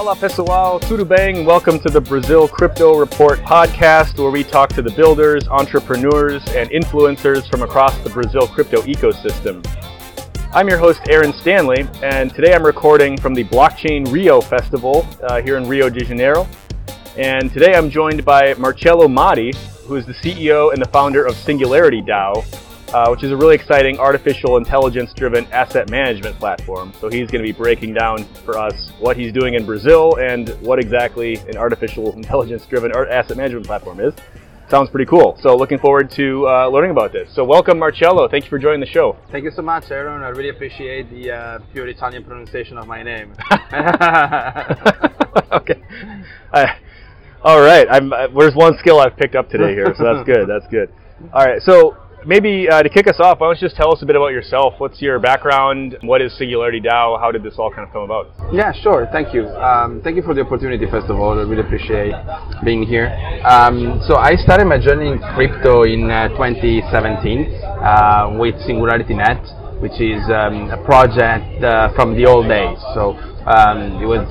Olá pessoal, tudo bem? Welcome to the Brazil Crypto Report podcast, where we talk to the builders, entrepreneurs, and influencers from across the Brazil crypto ecosystem. I'm your host, Aaron Stanley, and today I'm recording from the Blockchain Rio Festival uh, here in Rio de Janeiro. And today I'm joined by Marcello Mari, who is the CEO and the founder of Singularity DAO, uh, which is a really exciting artificial intelligence driven asset management platform. So he's going to be breaking down for us what he's doing in Brazil and what exactly an artificial intelligence driven asset management platform is. Sounds pretty cool. So looking forward to uh, learning about this. So welcome, Marcello. Thank you for joining the show. Thank you so much, Aaron. I really appreciate the uh, pure Italian pronunciation of my name. okay. all right. I'm, there's one skill I've picked up today here, so that's good. That's good. All right. So maybe uh, to kick us off, why don't you just tell us a bit about yourself? What's your background? What is Singularity DAO? How did this all kind of come about? Yeah, sure. Thank you. Um, thank you for the opportunity, first of all. I really appreciate being here. Um, so I started my journey in crypto in uh, 2017 uh, with Singularity Net, which is um, a project uh, from the old days. So um, it was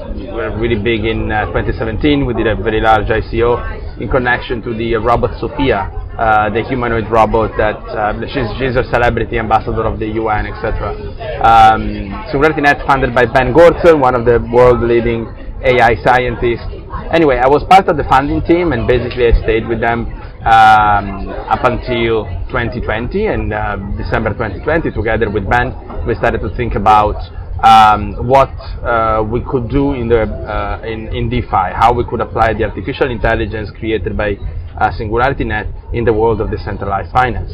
really big in uh, 2017. We did a very large ICO in connection to the robot Sophia uh, the humanoid robot that uh, she's, she's a celebrity ambassador of the UN, etc. Um, SingularityNet funded by Ben Goertzel, one of the world leading AI scientists. Anyway, I was part of the funding team and basically I stayed with them um, up until 2020 and uh, December 2020 together with Ben we started to think about what uh, we could do in, the, uh, in, in DeFi, how we could apply the artificial intelligence created by uh, Singularity Net in the world of decentralized finance.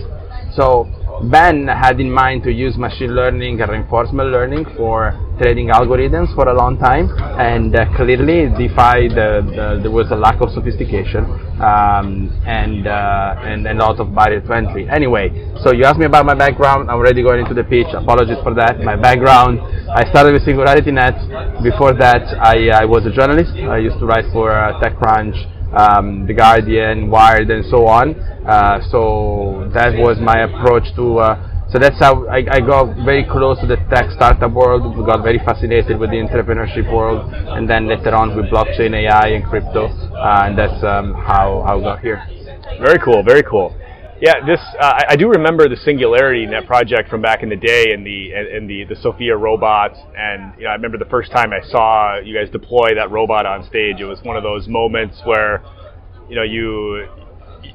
So Ben had in mind to use machine learning and reinforcement learning for trading algorithms for a long time, and uh, clearly DeFi the, the, there was a lack of sophistication um, and, uh, and and a lot of barrier to entry. Anyway, so you asked me about my background. I'm already going into the pitch. Apologies for that. My background: I started with Singularity Net. Before that, I, I was a journalist. I used to write for uh, TechCrunch um, The Guardian, Wired, and so on. Uh, so that was my approach to. So that's how I, I, got very close to the tech startup world. We got very fascinated with the entrepreneurship world, and then later on with blockchain, AI, and crypto, uh, and that's um, how, how I got here. Very cool. Very cool. Yeah, this uh, I, I, do remember the Singularity Net project from back in the day, and the and the the Sophia robot, and you know I remember the first time I saw you guys deploy that robot on stage. It was one of those moments where, you know, you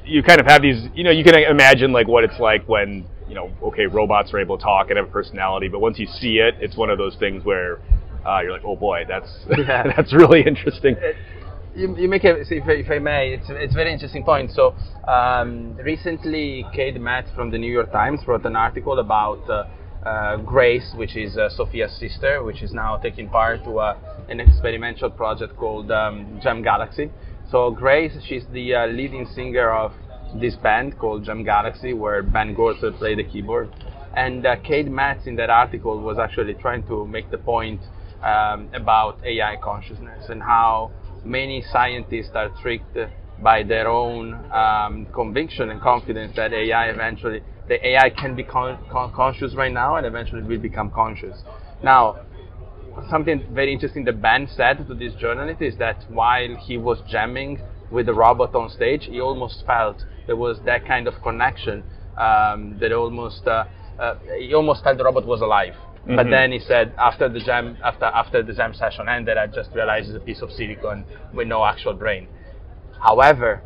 you kind of have these, you know, you can imagine like what it's like when you know, okay, robots are able to talk and have a personality, but once you see it, it's one of those things where uh, you're like, oh boy, that's yeah. that's really interesting. It, you, you make a, if, if I may, it's, it's a very interesting point. So um, recently, Cade Metz from the New York Times wrote an article about uh, uh, Grace, which is uh, Sophia's sister, which is now taking part to uh, an experimental project called um, Jam Galaxy. So Grace, she's the uh, leading singer of this band called Jam Galaxy, where Ben Goertzel played the keyboard. And uh, Cade Metz in that article was actually trying to make the point um, about AI consciousness and how many scientists are tricked by their own um, conviction and confidence that AI eventually, the AI can be con- con- conscious right now and eventually will become conscious. Now, something very interesting that Ben said to this journalist is that while he was jamming with the robot on stage, he almost felt there was that kind of connection um, that almost uh, uh, he almost felt the robot was alive. Mm-hmm. But then he said after the jam after after the jam session ended, I just realized it's a piece of silicon with no actual brain. However,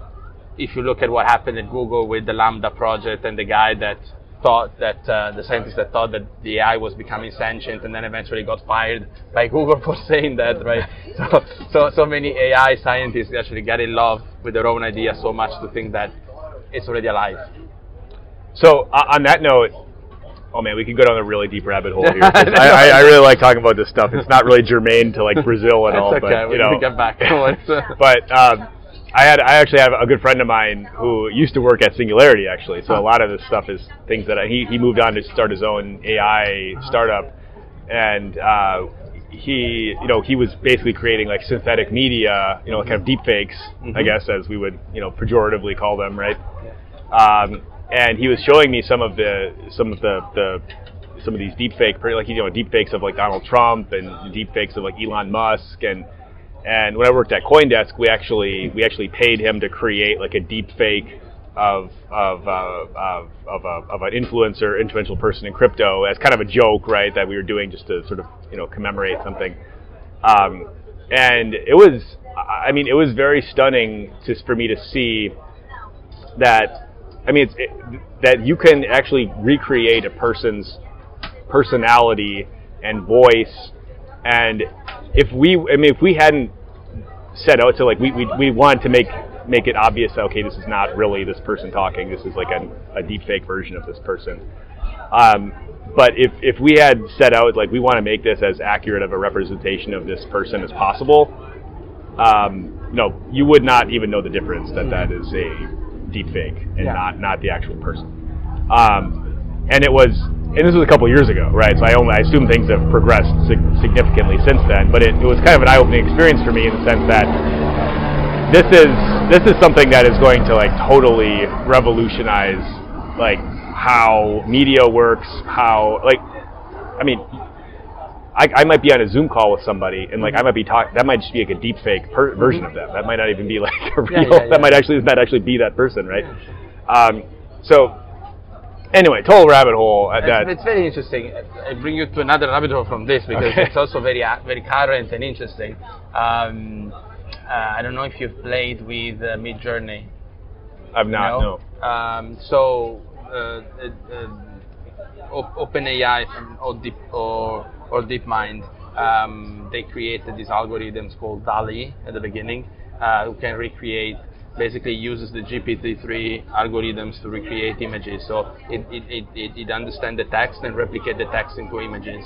if you look at what happened at Google with the LaMDA project and the guy that thought that uh, the scientist that thought that the AI was becoming sentient and then eventually got fired by Google for saying that, right? So, so, so many AI scientists actually get in love with their own idea so much to think that it's already alive. So, uh, on that note, Oh man, we could go down a really deep rabbit hole here. I, I, I, really like talking about this stuff. It's not really germane to like Brazil at all, okay. but you know. We get back. but um, I had I actually have a good friend of mine who used to work at Singularity actually. So a lot of this stuff is things that I, he he moved on to start his own AI startup, and uh, he you know he was basically creating like synthetic media, you know, kind of deep fakes, mm-hmm. I guess as we would you know pejoratively call them, right? Um, and he was showing me some of the some of the, the some of these deep fake like you know deep fakes of like Donald Trump and deep fakes of like Elon Musk and and when I worked at CoinDesk, we actually we actually paid him to create like a deep fake of of uh, of of, a, of an influencer, influential person in crypto as kind of a joke, right? That we were doing just to sort of you know commemorate something. Um, and it was, I mean, it was very stunning just for me to see that. I mean, it's, it, that you can actually recreate a person's personality and voice, and if we, I mean, if we hadn't set out to like we, we, we wanted to make make it obvious okay this is not really this person talking. This is like a, a deep fake version of this person. Um, but if, if we had set out like we want to make this as accurate of a representation of this person as possible um, no you would not even know the difference that that is a deep fake and Yeah. not not the actual person. Um, and it was and this was a couple years ago right? So I only I assume things have progressed sig- significantly since then but it, it was kind of an eye-opening experience for me in the sense that this is this is something that is going to like totally revolutionize like how media works how like i mean I, I might be on a zoom call with somebody and like i might be talking that might just be like a deep fake per- version of them. That might not even be like a real Yeah, yeah, yeah. that might actually that actually be that person right? Um, so anyway total rabbit hole at It's, that it's very interesting. I bring you to another rabbit hole from this because Okay. it's also very uh, very current and interesting. Um, uh, I don't know if you've played with uh, Midjourney. i've not No. no Um, so, uh, uh, uh, Op- OpenAI or, Deep, or, or DeepMind, um, they created these algorithms called DALL-E at the beginning, uh, who can recreate, basically uses the GPT-3 algorithms to recreate images. So it, it, it, it, understands the text and replicate the text into images.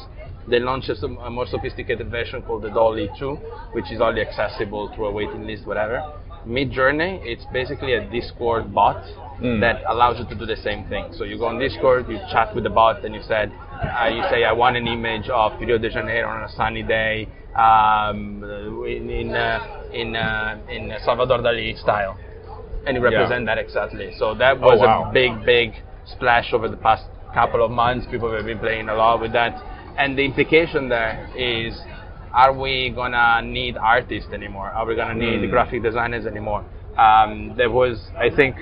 They launched a, a more sophisticated version called the DALL-E 2, which is only accessible through a waiting list, whatever. Midjourney, it's basically a Discord bot Mm. that allows you to do the same thing. So you go on Discord, you chat with the bot, and you said, uh, you say, I want an image of Rio de Janeiro on a sunny day um, in in uh, in, uh, in Salvador Dali style, and you represent that exactly. So that Oh, was wow. a big, big splash over the past couple of months. People have been playing a lot with that, and the implication there is. Are we gonna need artists anymore? Are we gonna need Mm. graphic designers anymore? Um, there was, I think,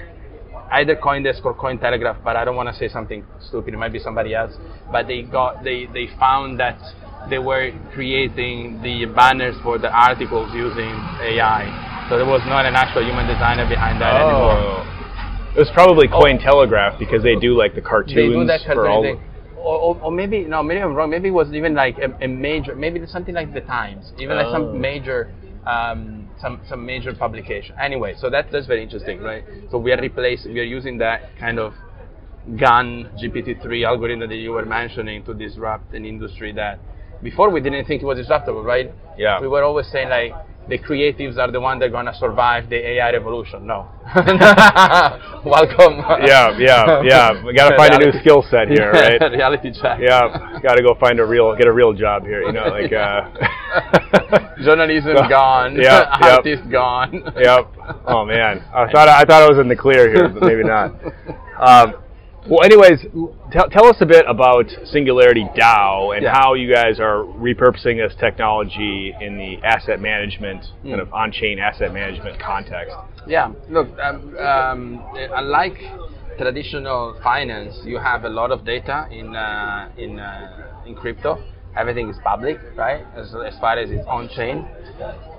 either CoinDesk or Cointelegraph, but I don't want to say something stupid. It might be somebody else. But they got they they found that they were creating the banners for the articles using AI. So there was not an actual human designer behind that anymore. oh it was probably Cointelegraph because they do like the cartoons They do that for all thing. Or, or, or maybe no, maybe I'm wrong. Maybe it was even like a, a major, maybe it's something like the Times, even like Oh. some major, um, some some major publication. Anyway, so that that's very interesting, right? So we are replacing, we are using that kind of gun GPT-3 algorithm that you were mentioning to disrupt an industry that before we didn't think it was disruptable, right? Yeah. We were always saying like the creatives are the ones that are gonna survive the AI revolution. No. Welcome. yeah, yeah, yeah. We got to find a new skill set here, right? Reality check. yeah, got to go find a real, get a real job here. You know, like. Uh, Journalism So- gone. Yeah, yep. Artist gone. yep. Oh man, I thought I thought I was in the clear here, but maybe not. Um, well, anyways, tell, tell us a bit about Singularity DAO and Yeah. how you guys are repurposing this technology in the asset management, kind Hmm. of on-chain asset management context. Yeah, look, um, um, unlike traditional finance, you have a lot of data in uh, in uh, in crypto. Everything is public, right? As, as far as it's on chain.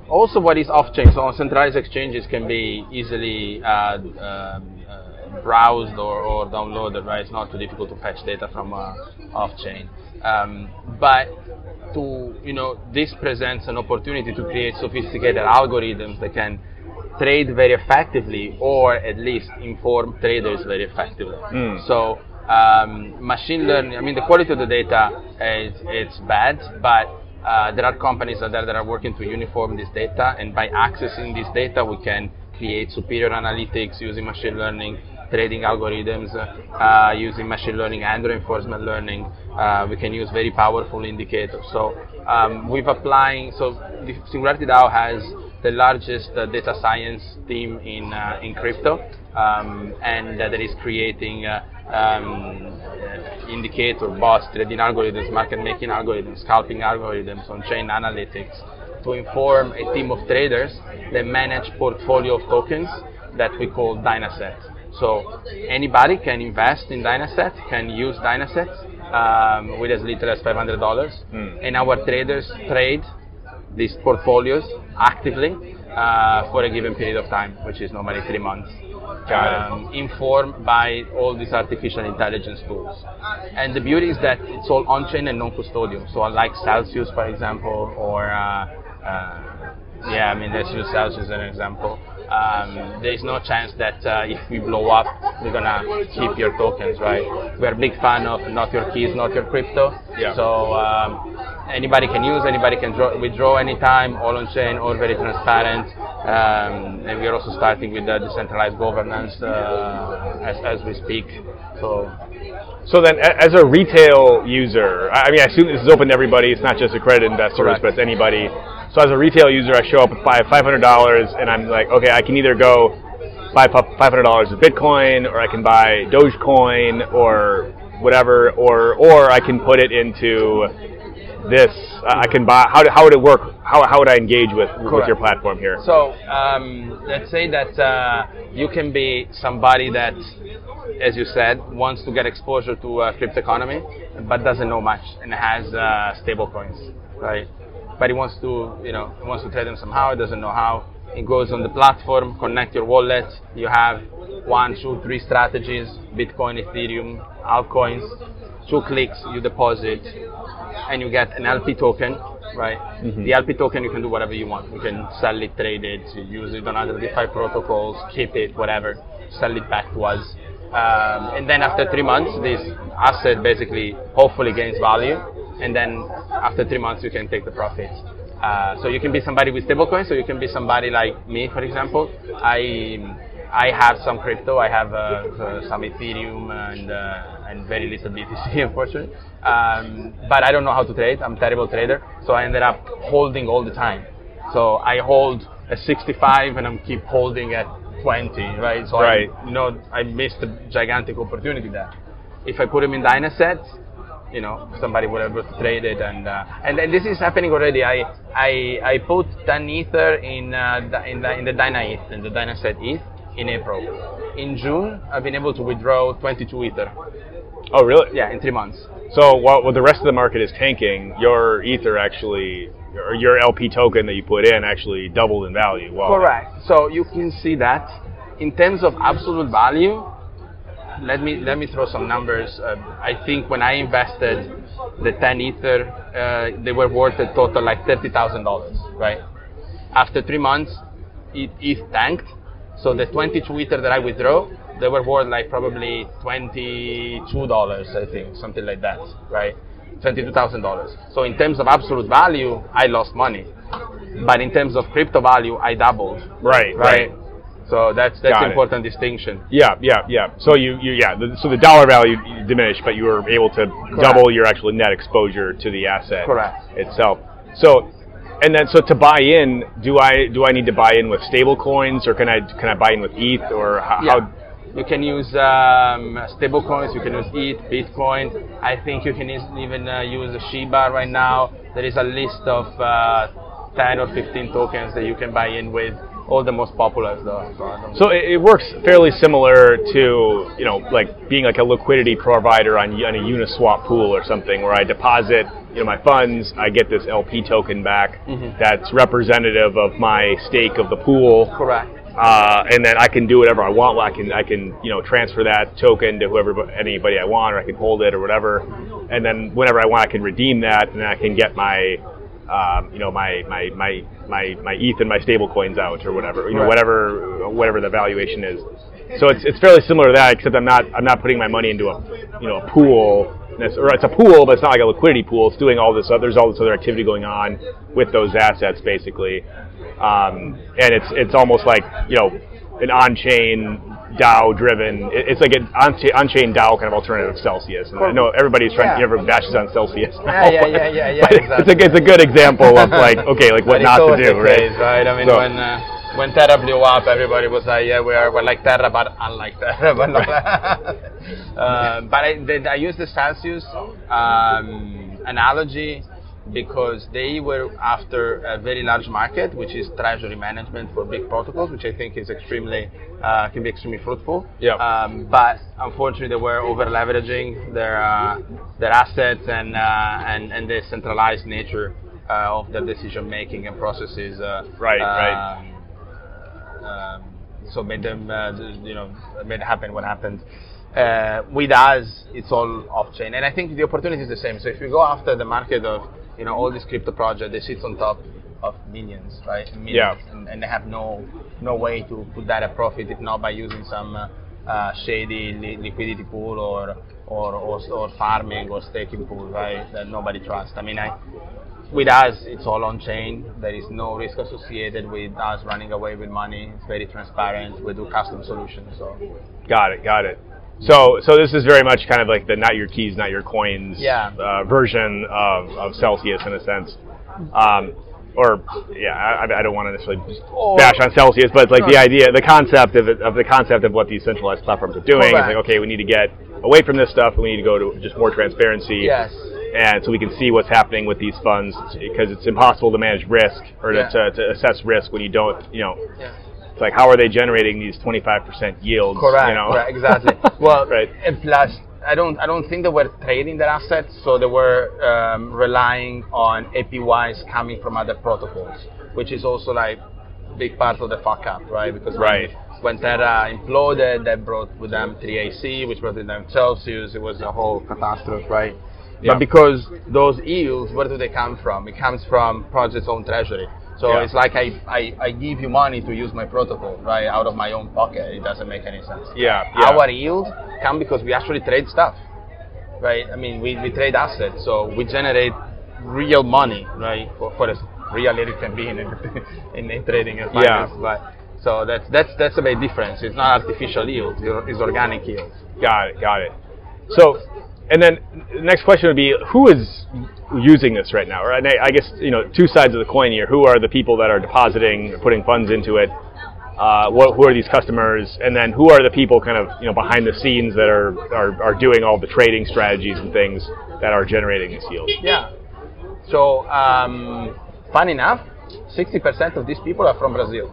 Also, what is off chain? So, on centralized exchanges can be easily uh, um, uh, browsed or, or downloaded, right? It's not too difficult to fetch data from uh, off chain. Um, but to you know, this presents an opportunity to create sophisticated algorithms that can trade very effectively or at least inform traders very effectively. Mm. So um, machine learning, I mean the quality of the data is it's bad, but uh, there are companies out there that are working to uniform this data and by accessing this data we can create superior analytics using machine learning, trading algorithms, uh, using machine learning and reinforcement learning. Uh, we can use very powerful indicators. So um, we've applying, so Singularity DAO has the largest uh, data science team in uh, in crypto, um, and uh, that is creating uh, um, indicator bots, trading algorithms, market making algorithms, scalping algorithms, on-chain analytics, to inform a team of traders that manage portfolio of tokens that we call Dynaset. So anybody can invest in Dynaset, can use Dynaset um, with as little as $500, mm. and our traders trade these portfolios actively uh, for a given period of time, which is normally three months. Um, informed by all these artificial intelligence tools. And the beauty is that it's all on-chain and non-custodial. So unlike Celsius, for example, or uh, uh, yeah, I mean let's use Celsius as an example um, there is no chance that uh, if we blow up, we're gonna keep your tokens, right? We're a big fan of not your keys, not your crypto. Yeah. So um, anybody can use, anybody can draw, withdraw anytime, all on chain, all very transparent. Um, and we're also starting with the decentralized governance uh, as, as we speak. So. So then, as a retail user, I mean, I assume this is open to everybody. It's not just accredited investors, Correct. but it's anybody. So as a retail user, I show up with five five hundred dollars, and I'm like, okay, I can either go buy five hundred dollars of Bitcoin, or I can buy Dogecoin, or whatever, or or I can put it into this. Uh, I can buy. How, how would it work? How, how would I engage with Correct. with your platform here? So um, let's say that uh, you can be somebody that, as you said, wants to get exposure to uh, crypto economy, but doesn't know much and has uh, stable coins, right? But he wants to, you know, he wants to trade them somehow. He doesn't know how. He goes on the platform, connect your wallet. You have one, two, three strategies: Bitcoin, Ethereum, altcoins. Two clicks, you deposit, and you get an LP token, right? Mm-hmm. The LP token you can do whatever you want. You can sell it, trade it, use it on other DeFi protocols, keep it, whatever. Sell it back to us. Um, and then after three months, this asset basically hopefully gains value and then after three months you can take the profits. Uh, so you can be somebody with stablecoin, so you can be somebody like me, for example. I I have some crypto, I have uh, some Ethereum and uh, and very little BTC, unfortunately. Um, but I don't know how to trade. I'm a terrible trader, so I ended up holding all the time. So I hold a 65 and I'm keep holding at 20, right? So right. I, you know, I missed a gigantic opportunity there. If I put them in Dynaset, you know somebody would have traded and uh, and, and this is happening already. I I, I put 10 ether in uh, in the in the Dyna ETH in the Dynaset ETH in April. In June, I've been able to withdraw 22 ether. Oh really? Yeah, in three months. So while, while the rest of the market is tanking, your ether actually or your LP token that you put in actually doubled in value. Wow. Correct. So you can see that in terms of absolute value, let me let me throw some numbers. Uh, I think when I invested the 10 ether, uh, they were worth a total like thirty thousand dollars, right? After three months, it, it tanked. So the 22 ether that I withdraw, they were worth like probably 22 dollars, I think, something like that, right? Twenty-two thousand dollars. So in terms of absolute value, I lost money, but in terms of crypto value, I doubled. Right, right. right. So that's that's an important distinction. Yeah, yeah, yeah. So you, you yeah. The, so the dollar value diminished, but you were able to Correct. double your actual net exposure to the asset Correct. itself. So, and then so to buy in, do I do I need to buy in with stable coins, or can I can I buy in with ETH, or how? Yeah. how you can use um, stable coins, you can use ETH, Bitcoin. I think you can even uh, use Shiba right now. There is a list of uh, 10 or 15 tokens that you can buy in with all the most popular though. So, so it, it, works fairly similar to you know like being like a liquidity provider on, on a Uniswap pool or something where I deposit you know my funds, I get this LP token back mm-hmm. that's representative of my stake of the pool. Correct. Uh, and then I can do whatever I want. I can I can you know transfer that token to whoever anybody I want, or I can hold it or whatever. And then whenever I want, I can redeem that, and then I can get my um, you know my my my my my ETH and my stable coins out or whatever you know whatever whatever the valuation is. So it's it's fairly similar to that, except I'm not I'm not putting my money into a you know a pool. Or it's a pool, but it's not like a liquidity pool. It's doing all this. Other, There's all this other activity going on with those assets, basically, um, and it's it's almost like you know an on-chain DAO driven. It's like an on-chain DAO kind of alternative to Celsius. And I know everybody's trying. Yeah. Everyone bashes on Celsius. Now, yeah, yeah, yeah, yeah. exactly. it's a it's a good example of like okay, like what not to do, right? Case, right. I mean, so, when uh, when Terra blew up, everybody was like, yeah, we are we're like Terra, but unlike Terra. But, uh, but I, I use the Celsius um, analogy because they were after a very large market, which is treasury management for big protocols, which I think is extremely uh, can be extremely fruitful. Yeah. Um, but unfortunately, they were over leveraging their uh, their assets and uh, and and the centralized nature uh, of their decision making and processes. Uh, Right, um, right. Um, so made them, uh, you know, made happen what happened. Uh, with us, it's all off chain, and I think the opportunity is the same. So if you go after the market of, you know, all these crypto projects, they sit on top of millions, right? Millions, Yeah. and, and they have no no way to put that at profit if not by using some uh, uh, shady li- liquidity pool or or, or or farming or staking pool, right? That nobody trusts. I mean, I with us, it's all on chain. There is no risk associated with us running away with money. It's very transparent. We do custom solutions. So Got it, got it. So, so this is very much kind of like the not your keys, not your coins Yeah. uh, version of, of Celsius in a sense. Um, or yeah, I, I don't want to necessarily bash on Celsius, but it's like No. the idea, the concept of it, of the concept of what these centralized platforms are doing. It's like okay, we need to get away from this stuff. We need to go to just more transparency. yes, and so we can see what's happening with these funds because it's impossible to manage risk or to, Yeah. to, to assess risk when you don't, you know, yeah. It's like how are they generating these 25% yields? correct, You know? correct, exactly. well, right. and plus, I don't I don't think they were trading their assets, so they were um, relying on APYs coming from other protocols, which is also like big part of the fuck up, right? Because Right. When Terra imploded, that brought with them 3AC, which brought with them Celsius. It was a whole catastrophe, right? Yeah. But because those yields, where do they come from? It comes from project's own treasury. So Yeah. it's like I, I, I give you money to use my protocol, right, out of my own pocket. It doesn't make any sense. Yeah, yeah. Our yield come because we actually trade stuff, right? I mean, we, we trade assets, so we generate real money, right? For, for as real as it can be in, in, in trading and Yeah. But so that's that's that's a big difference. It's not artificial yield; it's organic yield. Got it, got it. So, and then the next question would be who is using this right now? Right? And I I guess, you know, two sides of the coin here. Who are the people that are depositing, putting funds into it? Uh, what, who are these customers? And then who are the people kind of, you know, behind the scenes that are, are, are doing all the trading strategies and things that are generating this yield? Yeah. So, um, fun enough, 60% of these people are from Brazil.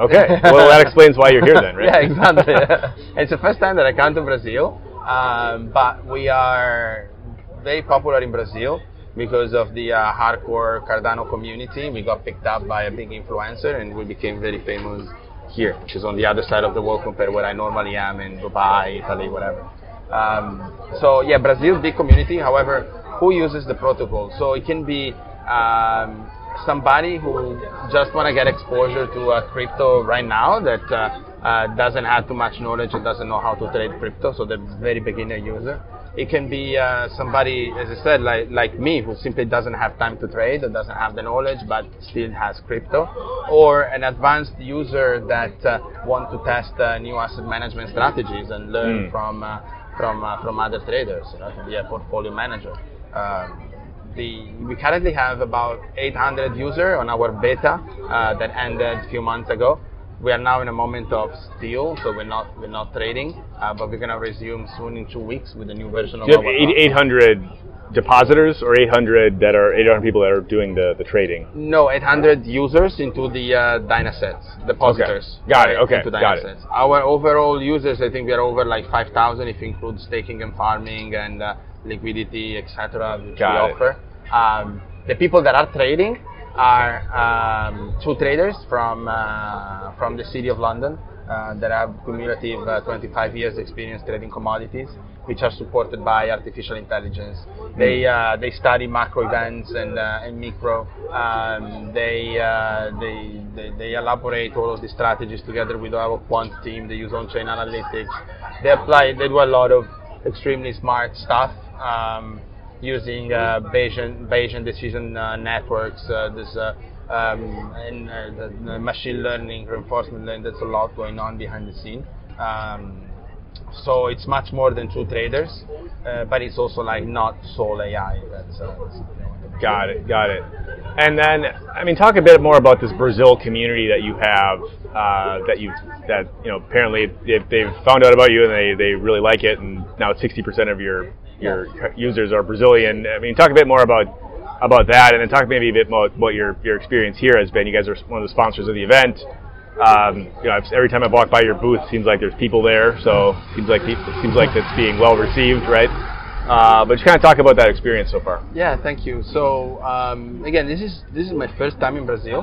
Okay. Well, that explains why you're here then, right? yeah, exactly. it's the first time that I come to Brazil, um, but we are very popular in Brazil because of the uh, hardcore Cardano community. We got picked up by a big influencer and we became very famous here, which is on the other side of the world compared to where I normally am in Dubai, Italy, whatever. Um, so yeah, Brazil big community. However, who uses the protocol? So it can be um, somebody who just want to get exposure to uh, crypto right now that uh, uh, doesn't have too much knowledge and doesn't know how to trade crypto, so they're very beginner user. It can be uh, somebody, as I said, like like me, who simply doesn't have time to trade or doesn't have the knowledge, but still has crypto, or an advanced user that uh, want to test uh, new asset management strategies and learn Mm. from uh, from uh, from other traders, you know, to be a portfolio manager. Um, the, we currently have about 800 users on our beta uh, that ended a few months ago. We are now in a moment of still, so we're not we're not trading, uh, but we're gonna resume soon in two weeks with a new version of our. eight- 800 depositors or 800 that are 800 people that are doing the, the trading? No, 800 users into the uh, Dynasets, depositors. Got it, okay, Into got it. Our overall users, I think we are over like 5,000 if you include staking and farming and uh, liquidity, etc. which we offer. Um, the people that are trading are um, two traders from uh, from the city of London uh, that have cumulative uh, 25 years experience trading commodities, which are supported by artificial intelligence. They uh, they study macro events and uh, and micro. Um, they, uh, they they they elaborate all of the strategies together with our quant team. They use on-chain analytics. They apply. They do a lot of extremely smart stuff. Um, using uh, Bayesian, Bayesian decision uh, networks, uh, this um, and the, the machine learning, reinforcement learning. There's a lot going on behind the scene. Um, so it's much more than two traders, but it's also like not sole AI. That's, that's Got it, got it. And then, I mean, talk a bit more about this Brazil community that you have. Uh, that you that you know apparently if they've found out about you and they, they really like it, and now 60% of your your users are Brazilian. I mean, talk a bit more about about that, and then talk maybe a bit more about what your your experience here has been. You guys are one of the sponsors of the event. Um, you know, every time I walk by your booth, it seems like there's people there, so it seems like it seems like it's being well received, right? Uh, but just kind of talk about that experience so far. Yeah, thank you. So um, again, this is this is my first time in Brazil,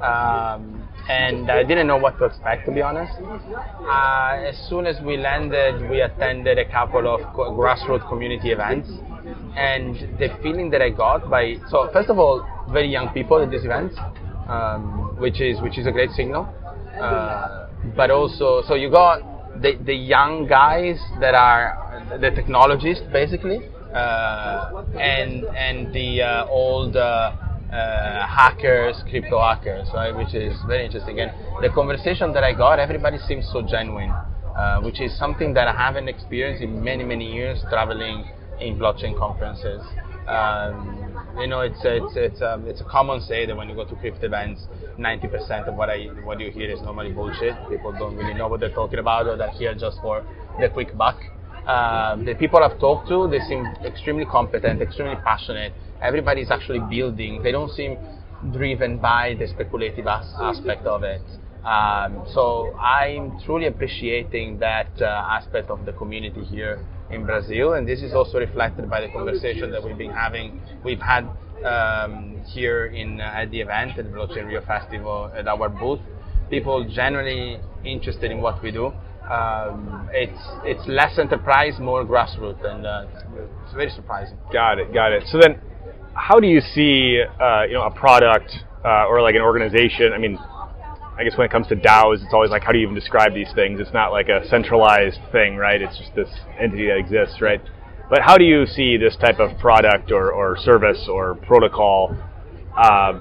um, and I didn't know what to expect to be honest. Uh, as soon as we landed, we attended a couple of grassroots community events, and the feeling that I got by so first of all, very young people at these events, um, which is which is a great signal. Uh, but also, so you got the, the young guys that are the technologists basically, uh, and and the uh, old uh, uh, hackers, crypto hackers, right? Which is very interesting. And the conversation that I got, everybody seems so genuine, uh, which is something that I haven't experienced in many many years traveling in blockchain conferences. Um, you know, it's it's it's um, it's a common say that when you go to crypto events, 90% of what I what you hear is normally bullshit. People don't really know what they're talking about, or they're here just for the quick buck. Um, the people I've talked to, they seem extremely competent, extremely passionate. Everybody's actually building. They don't seem driven by the speculative as- aspect of it. Um, so I'm truly appreciating that uh, aspect of the community here in Brazil, and this is also reflected by the conversation that we've been having. We've had um, here in uh, at the event at the Blockchain Rio Festival at our booth. People generally interested in what we do. Um, it's it's less enterprise, more grassroots, and uh, it's very surprising. Got it, got it. So then, how do you see uh, you know a product uh, or like an organization? I mean, I guess when it comes to DAOs, it's always like, how do you even describe these things? It's not like a centralized thing, right? It's just this entity that exists, right? But how do you see this type of product or, or service or protocol? Uh,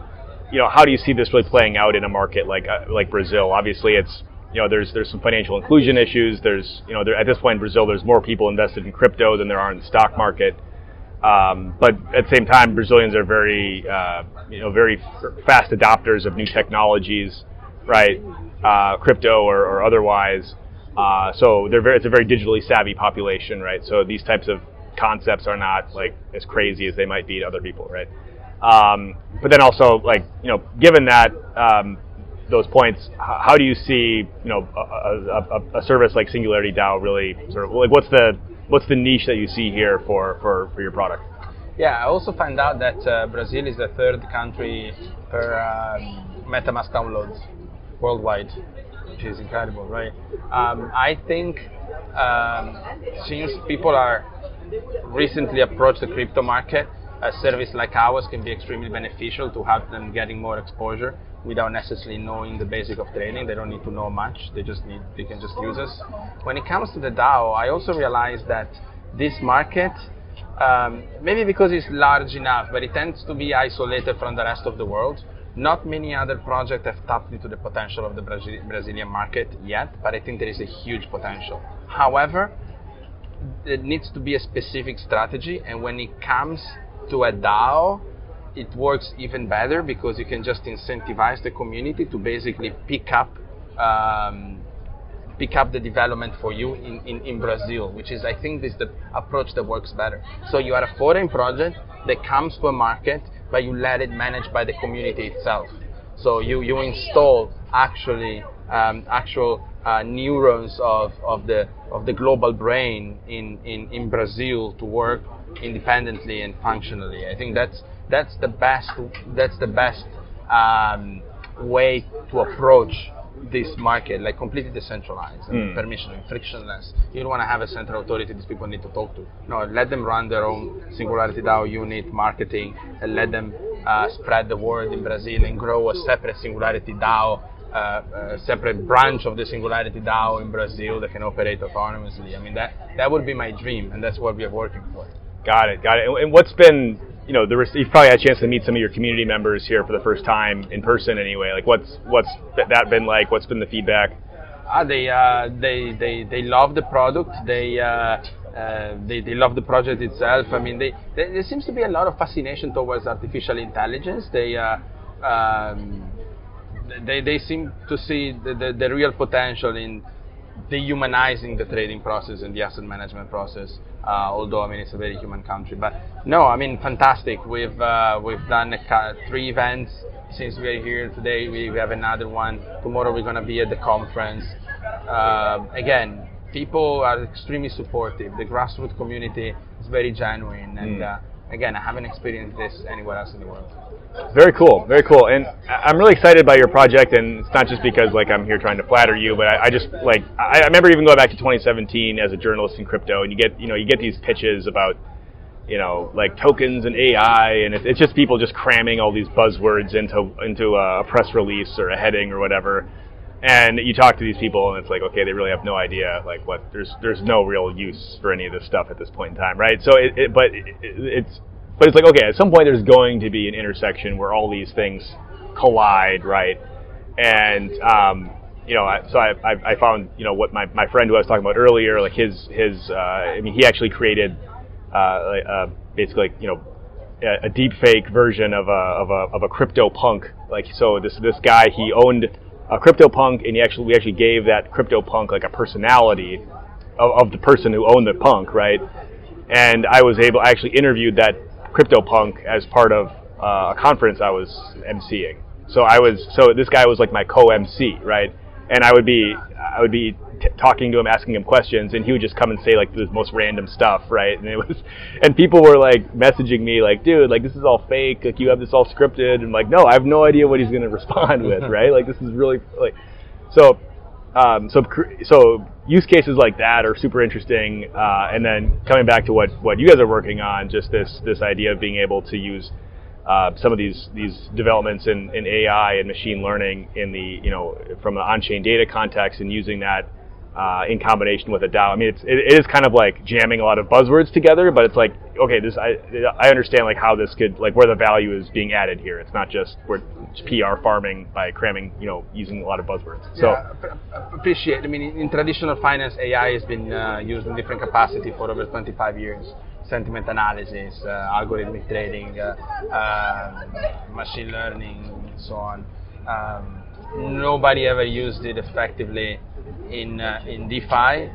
you know, how do you see this really playing out in a market like uh, like Brazil? Obviously, it's you know, there's there's some financial inclusion issues. There's you know, there, at this point in Brazil, there's more people invested in crypto than there are in the stock market. Um, but at the same time, Brazilians are very uh, you know very f- fast adopters of new technologies right? Uh, crypto or, or otherwise. Uh, so they're very, it's a very digitally savvy population, right? So these types of concepts are not like as crazy as they might be to other people, right? Um, but then also, like you know, given that um, those points, how, do you see you know a, a, a, service like Singularity DAO really sort of like what's the what's the niche that you see here for for, for your product? Yeah, I also find out that uh, Brazil is the third country per um, MetaMask downloads worldwide, which is incredible, right? Um, I think um, since people are recently approached the crypto market, a service like ours can be extremely beneficial to help them getting more exposure without necessarily knowing the basic of trading. They don't need to know much. They just need they can just use us. When it comes to the DAO, I also realized that this market, um, maybe because it's large enough, but it tends to be isolated from the rest of the world. Not many other projects have tapped into the potential of the Brazil- Brazilian market yet, but I think there is a huge potential. However, there needs to be a specific strategy, and when it comes to a DAO, it works even better because you can just incentivize the community to basically pick up um, pick up the development for you in, in, in Brazil, which is I think is the approach that works better. So you are a foreign project that comes to a market but you let it manage by the community itself. So you, you install actually um, actual uh, neurons of, of the of the global brain in, in, in Brazil to work independently and functionally. I think that's that's the best that's the best um, way to approach this market, like completely decentralized and Mm. permissionless, frictionless. You don't want to have a central authority these people need to talk to. No, let them run their own Singularity DAO unit, marketing, and let them uh, spread the word in Brazil and grow a separate Singularity DAO, uh, a separate branch of the Singularity DAO in Brazil that can operate autonomously. I mean, that, that would be my dream, and that's what we are working for. Got it, got it. And what's been, you know, you've probably had a chance to meet some of your community members here for the first time in person, anyway. Like, what's what's that been like? What's been the feedback? Ah, they, uh, they, they, they love the product. They, uh, uh, they, they love the project itself. I mean, they, they, there seems to be a lot of fascination towards artificial intelligence. They, uh, um, they, they seem to see the, the, the real potential in dehumanizing the trading process and the asset management process Uh, although I mean it's a very human country, but no, I mean fantastic. We've uh, we've done a, three events since we are here today. We, we have another one tomorrow. We're gonna be at the conference. Uh, again, people are extremely supportive. The grassroots community is very genuine, and mm. Again, I haven't experienced this anywhere else in the world. Very cool, very cool, and I'm really excited by your project, and it's not just because like I'm here trying to flatter you, but I, I just like I, I remember even going back to 2017 as a journalist in crypto, and you get you know you get these pitches about you know like tokens and AI, and it's, it's just people just cramming all these buzzwords into into a press release or a heading or whatever, and you talk to these people, and it's like okay, they really have no idea like what there's there's no real use for any of this stuff at this point in time, right? So it, it but it, it's but it's like okay, at some point there's going to be an intersection where all these things collide, right? And um, you know, so I, I, I found you know what my, my friend who I was talking about earlier, like his his uh, I mean he actually created uh, uh, basically like, you know a, a deep fake version of a of a of a crypto punk. Like so this this guy he owned a crypto punk and actually we actually gave that crypto punk like a personality of, of the person who owned the punk, right? And I was able I actually interviewed that CryptoPunk as part of uh, a conference I was emceeing. So I was so this guy was like my co-MC, right? And I would be I would be t- talking to him, asking him questions, and he would just come and say like the most random stuff, right? And it was, and people were like messaging me like, dude, like this is all fake, like you have this all scripted, and I'm like, no, I have no idea what he's gonna respond with, right? Like this is really like, so um, so so use cases like that are super interesting. Uh, and then coming back to what what you guys are working on, just this this idea of being able to use uh, some of these these developments in, in AI and machine learning in the you know from an on-chain data context and using that uh, in combination with a DAO. I mean, it's, it, it is kind of like jamming a lot of buzzwords together, but it's like, okay, this I I understand like how this could like where the value is being added here. It's not just we're PR farming by cramming, you know, using a lot of buzzwords. So yeah, appreciate. I mean, in traditional finance, AI has been uh, used in different capacity for over 25 years. Sentiment analysis, uh, algorithmic trading, uh, um, machine learning, and so on. Um, nobody ever used it effectively in uh, in DeFi.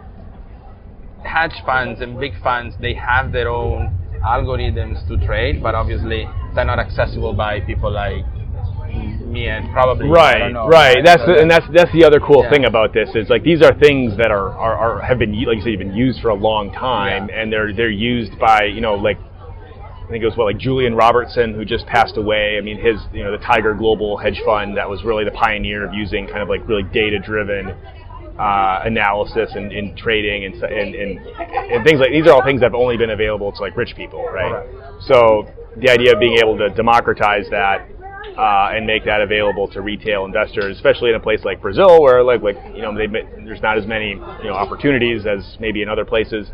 Hedge funds and big funds they have their own algorithms to trade, but obviously they're not accessible by people like me and probably right, know, right. right. That's so the, and that's that's the other cool yeah. thing about this is like these are things that are, are, are have been like you said, been used for a long time, yeah. and they're they're used by you know like I think it was what like Julian Robertson who just passed away. I mean, his you know the Tiger Global hedge fund that was really the pioneer of using kind of like really data driven uh, analysis and, in trading and, and, and, and things like these are all things that have only been available to like rich people, right? right. So the idea of being able to democratize that uh, and make that available to retail investors, especially in a place like Brazil, where like like you know there's not as many you know opportunities as maybe in other places.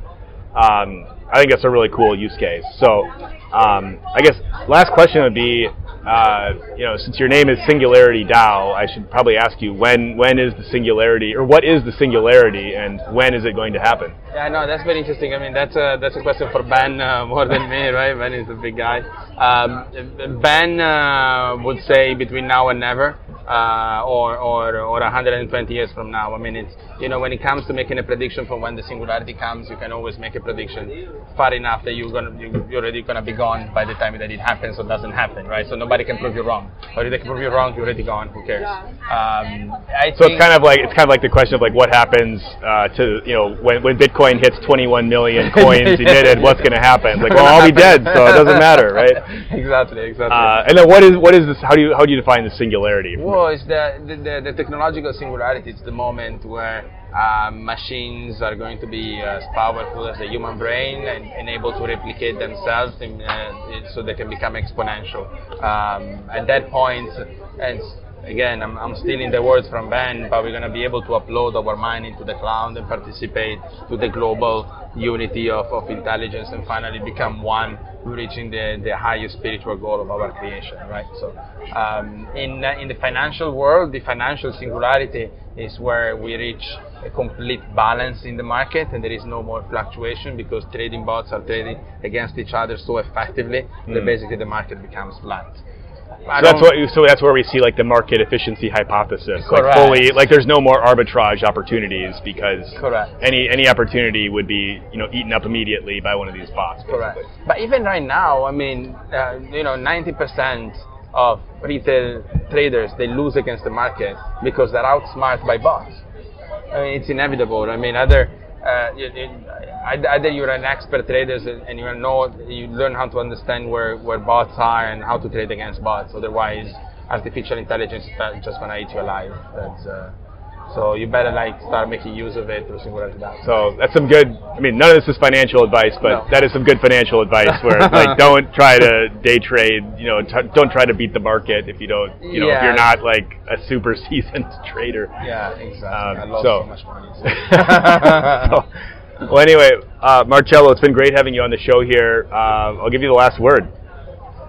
Um, I think that's a really cool use case. So um, I guess last question would be, uh, you know, since your name is Singularity DAO, I should probably ask you when when is the singularity, or what is the singularity, and when is it going to happen? Yeah, no, that's very interesting. I mean, that's a that's a question for Ben uh, more than me, right? Ben is a big guy. Um, ben uh, would say between now and never uh, or, or, or 120 years from now. I mean, it's, you know, when it comes to making a prediction for when the singularity comes, you can always make a prediction far enough that you're, gonna, you're already going to be gone by the time that it happens or doesn't happen, right? So nobody can prove you wrong. Or if they can prove you wrong, you're already gone. Who cares? Um, so it's kind of like it's kind of like the question of like what happens uh, to you know when, when Bitcoin hits 21 million coins emitted, what's going to happen? Like, well, I'll be dead, so it doesn't matter, right? exactly, exactly. Uh, and then what is what is this? How do you how do you define the singularity? Well, well, it's the, the, the, technological singularity. It's the moment where uh, machines are going to be as powerful as the human brain and, and able to replicate themselves in, uh, so they can become exponential. Um, at that point, and again, I'm, I'm stealing the words from Ben, but we're going to be able to upload our mind into the cloud and participate to the global unity of, of intelligence and finally become one reaching the, the highest spiritual goal of our creation, right? So, um, in, uh, in the financial world, the financial singularity is where we reach a complete balance in the market and there is no more fluctuation because trading bots are trading against each other so effectively mm. that basically the market becomes flat. So that's what. So that's where we see like the market efficiency hypothesis. Like Correct. fully, like there's no more arbitrage opportunities because Correct. any any opportunity would be you know eaten up immediately by one of these bots. Correct. But even right now, I mean, uh, you know, 90% of retail traders they lose against the market because they're outsmarted by bots. I mean, it's inevitable. I mean, either uh, either you're an expert trader and, and you know you learn how to understand where, where bots are and how to trade against bots. Otherwise, artificial intelligence is just gonna eat you alive. That's, uh, so you better like start making use of it through Singularity Labs. So that's some good. I mean, none of this is financial advice, but No. that is some good financial advice. Where like, don't try to day trade. You know, t- don't try to beat the market if you don't. You know, if you're not like a super seasoned trader. Yeah, exactly. Um, I lost so- so, much money. So, well, anyway, uh, Marcello, it's been great having you on the show here. Uh, I'll give you the last word.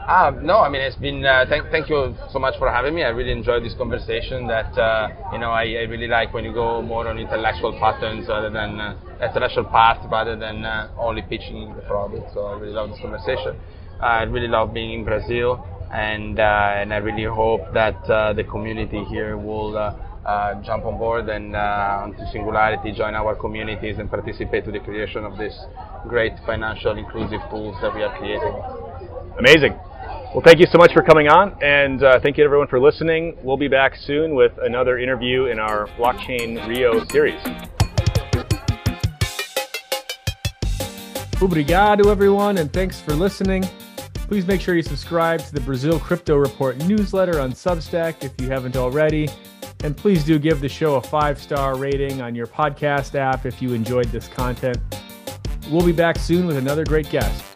Um, no, I mean it's been. Uh, thank, thank you so much for having me. I really enjoyed this conversation. That uh, you know, I, I really like when you go more on intellectual patterns rather than uh, intellectual path rather than uh, only pitching the product. So I really love this conversation. I really love being in Brazil, and uh, and I really hope that uh, the community here will. Uh, uh, jump on board and uh, onto Singularity, join our communities, and participate to the creation of these great financial inclusive tools that we are creating. Amazing. Well, thank you so much for coming on, and uh, thank you everyone for listening. We'll be back soon with another interview in our Blockchain Rio series. Obrigado, everyone, and thanks for listening. Please make sure you subscribe to the Brazil Crypto Report newsletter on Substack if you haven't already. And please do give the show a five star rating on your podcast app if you enjoyed this content. We'll be back soon with another great guest.